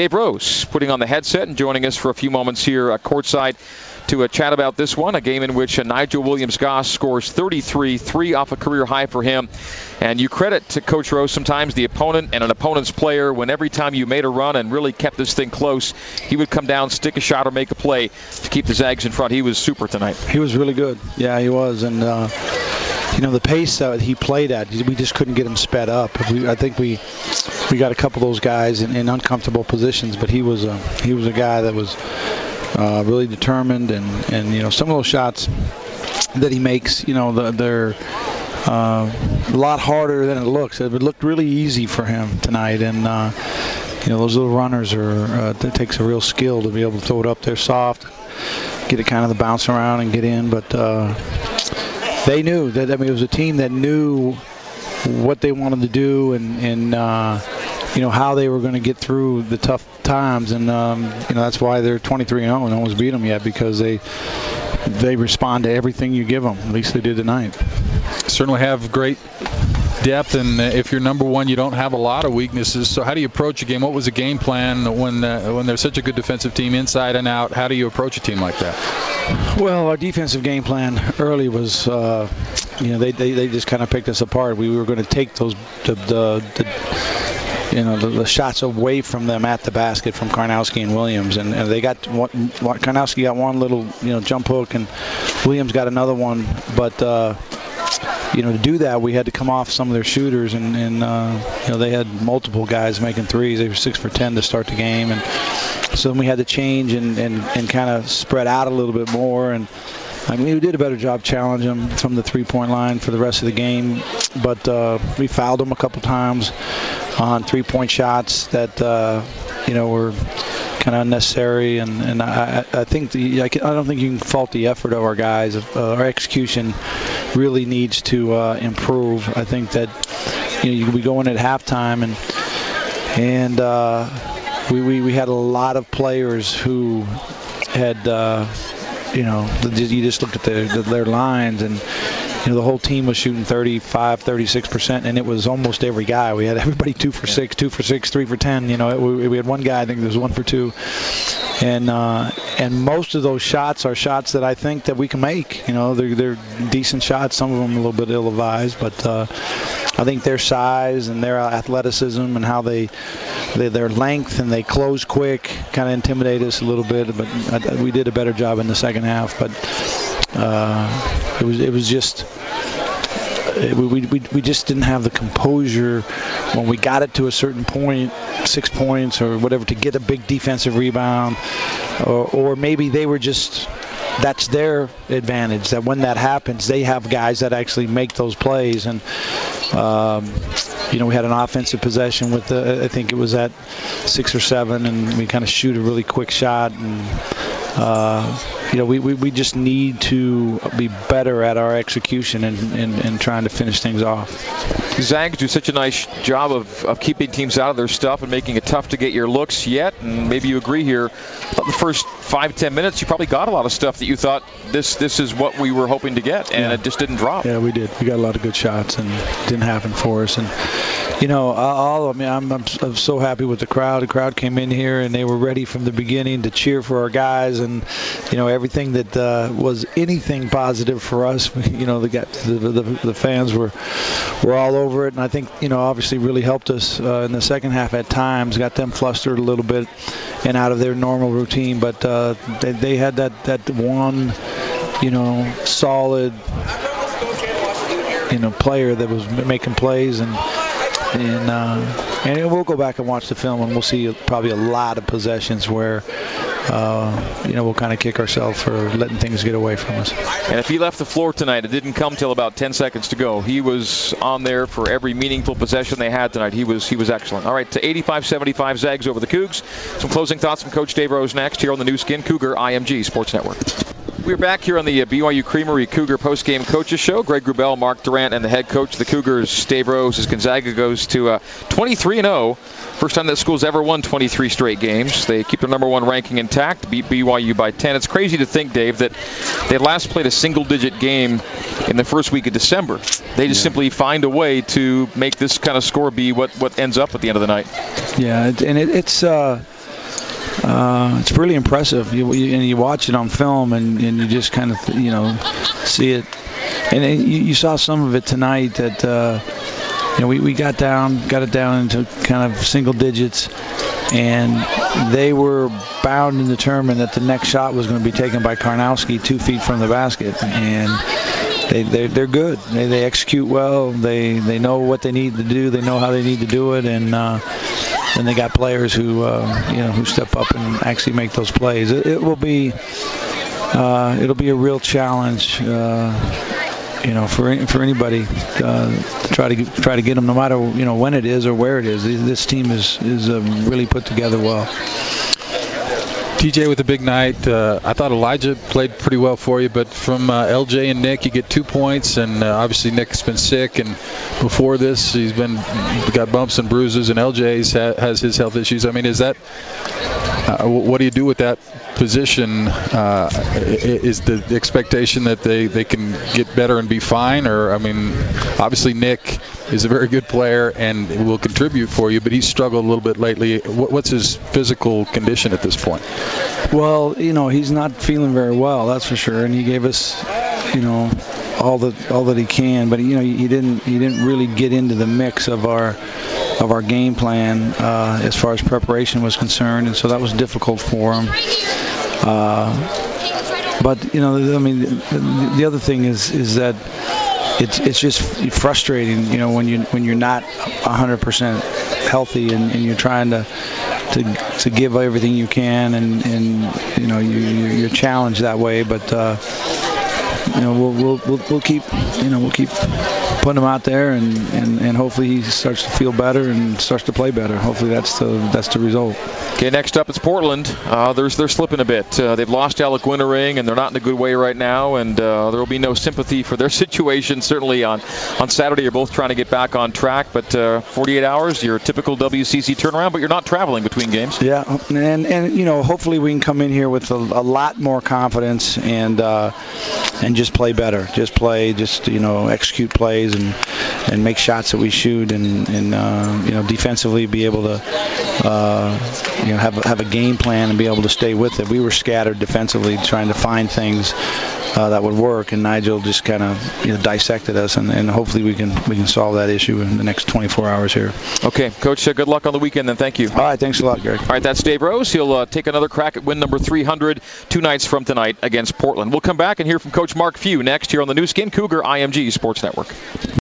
Dave Rose putting on the headset and joining us for a few moments here uh, courtside to uh, chat about this one, a game in which uh, Nigel Williams-Goss scores 33, three off a career high for him. And you credit to Coach Rose sometimes the opponent and an opponent's player when every time you made a run and really kept this thing close, he would come down, stick a shot, or make a play to keep the Zags in front. He was super tonight. He was really good. Yeah, he was. And, uh, you know, the pace that he played at, we just couldn't get him sped up. We, I think we we got a couple of those guys in, in uncomfortable positions, but he was a, he was a guy that was uh, really determined, and and you know some of those shots that he makes, you know, the, they're uh, a lot harder than it looks. It looked really easy for him tonight, and uh, you know those little runners are uh, it takes a real skill to be able to throw it up there soft, get it kind of the bounce around and get in. But uh, they knew that I mean it was a team that knew what they wanted to do and and uh, you know how they were going to get through the tough times, and um, you know that's why they're 23 0 and no one's beat them yet because they they respond to everything you give them. At least they did tonight. Certainly have great depth, and if you're number one, you don't have a lot of weaknesses. So how do you approach a game? What was the game plan when uh, when there's such a good defensive team inside and out? How do you approach a team like that? Well, our defensive game plan early was, uh, you know, they, they, they just kind of picked us apart. We were going to take those the, the, the you know, the, the, shots away from them at the basket from Karnowski and Williams, and, and they got one, Karnowski got one little you know jump hook, and Williams got another one, but. Uh, you know, to do that, we had to come off some of their shooters, and, and uh, you know they had multiple guys making threes. They were six for ten to start the game, and so then we had to change and, and, and kind of spread out a little bit more. And I mean, we did a better job challenging them from the three-point line for the rest of the game, but uh, we fouled them a couple times on three-point shots that uh, you know were kind of unnecessary. And, and I, I think the I, can, I, don't think you can fault the effort of our guys. Uh, our execution really needs to uh, improve. I think that you know we go in at halftime and and uh, we, we we had a lot of players who had uh, you know you just look at their lines and you know, the whole team was shooting 35, 36 percent, and it was almost every guy. We had everybody two for six, two for six, three for ten. You know, we, we had one guy I think there was one for two, and uh, and most of those shots are shots that I think that we can make. You know, they're they're decent shots. Some of them a little bit ill-advised, but uh, I think their size and their athleticism and how they, they their length and they close quick kind of intimidate us a little bit. But I, we did a better job in the second half. But uh, it was it was just we, we, we just didn't have the composure when we got it to a certain point, six points or whatever, to get a big defensive rebound, or, or maybe they were just that's their advantage. That when that happens, they have guys that actually make those plays. And um, you know, we had an offensive possession with the, I think it was at six or seven, and we kind of shoot a really quick shot and Uh, you know, we, we, we just need to be better at our execution and, and, and trying to finish things off. Zags do such a nice job of, of keeping teams out of their stuff and making it tough to get your looks yet. And maybe you agree here. The first five ten minutes, you probably got a lot of stuff that you thought this this is what we were hoping to get, and yeah. it just didn't drop. Yeah, we did. We got a lot of good shots, and it didn't happen for us. And you know, all I mean, I'm, I'm, I'm so happy with the crowd. The crowd came in here and they were ready from the beginning to cheer for our guys, and you know, everything that uh, was anything positive for us. You know, the, the the, the fans were were all over it, and I think you know, obviously, really helped us uh, in the second half at times. Got them flustered a little bit and out of their normal routine, but uh, they, they had that that one, you know, solid you know player that was making plays and and uh, and we'll go back and watch the film and we'll see probably a lot of possessions where uh, you know we'll kind of kick ourselves for letting things get away from us. And if he left the floor tonight, it didn't come till about 10 seconds to go. He was on there for every meaningful possession they had tonight. He was he was excellent. All right, to 85-75 Zags over the Cougs. Some closing thoughts from Coach Dave Rose next here on the Nu Skin Cougar IMG Sports Network. We're back here on the uh, BYU Creamery Cougar postgame coaches show. Greg Wrubell, Mark Durrant, and the head coach of the Cougars, Dave Rose, as Gonzaga goes to uh, 23 and 0. First time that school's ever won 23 straight games. They keep their number one ranking intact, beat BYU by 10. It's crazy to think, Dave, that they last played a single-digit game in the first week of December. They just yeah. simply find a way to make this kind of score be what what ends up at the end of the night. Yeah, and it, it's. Uh uh, it's really impressive. You, you, and you watch it on film, and, and you just kind of you know see it. And you, you saw some of it tonight that uh, you know we, we got down, got it down into kind of single digits, and they were bound and determined that the next shot was going to be taken by Karnowski two feet from the basket, and they they're, they're good. They, they execute well. They they know what they need to do. They know how they need to do it, and uh, then they got players who uh, you know who step up and actually make those plays. It, it will be uh, it'll be a real challenge. Uh, you know, for for anybody uh, to try to try to get them, no matter you know when it is or where it is. This team is is uh, really put together well. TJ with a big night. Uh, I thought Elijah played pretty well for you, but from uh, LJ and Nick, you get two points, and uh, obviously Nick's been sick, and before this, he's been got bumps and bruises, and LJ ha- has his health issues. I mean, is that uh, what do you do with that position? Uh, is the expectation that they they can get better and be fine, or I mean, obviously Nick is a very good player and will contribute for you, but he's struggled a little bit lately. What's his physical condition at this point? Well, you know, he's not feeling very well, that's for sure. And he gave us, you know, all the all that he can, but you know, he didn't he didn't really get into the mix of our of our game plan uh, as far as preparation was concerned, and so that was difficult for him. Uh, but you know, I mean, the, the other thing is is that it's it's just frustrating, you know, when you when you're not 100% healthy and, and you're trying to to to give everything you can, and and you know you you're challenged that way. But uh, you know we'll we'll we'll keep you know we'll keep putting him out there, and, and, and hopefully he starts to feel better and starts to play better. Hopefully that's the that's the result. Okay, next up it's Portland. Uh, they're they're slipping a bit. Uh, they've lost Alec Wintering, and they're not in a good way right now. And uh, there will be no sympathy for their situation. Certainly on on Saturday, you're both trying to get back on track. But uh, 48 hours, your typical WCC turnaround. But you're not traveling between games. Yeah, and and you know hopefully we can come in here with a, a lot more confidence and uh, and just play better. Just play, just you know execute plays and and make shots that we shoot and and uh, you know defensively be able to uh, you know have have a game plan and be able to stay with it. We were scattered defensively trying to find things uh, that would work, and Nigel just kind of you know, dissected us, and, and hopefully we can we can solve that issue in the next 24 hours here. Okay, Coach. Uh, good luck on the weekend, then. Thank you. All right, thanks a lot, Gary. All right, that's Dave Rose. He'll uh, take another crack at win number 300 two nights from tonight against Portland. We'll come back and hear from Coach Mark Few next here on the Nu Skin Cougar IMG Sports Network.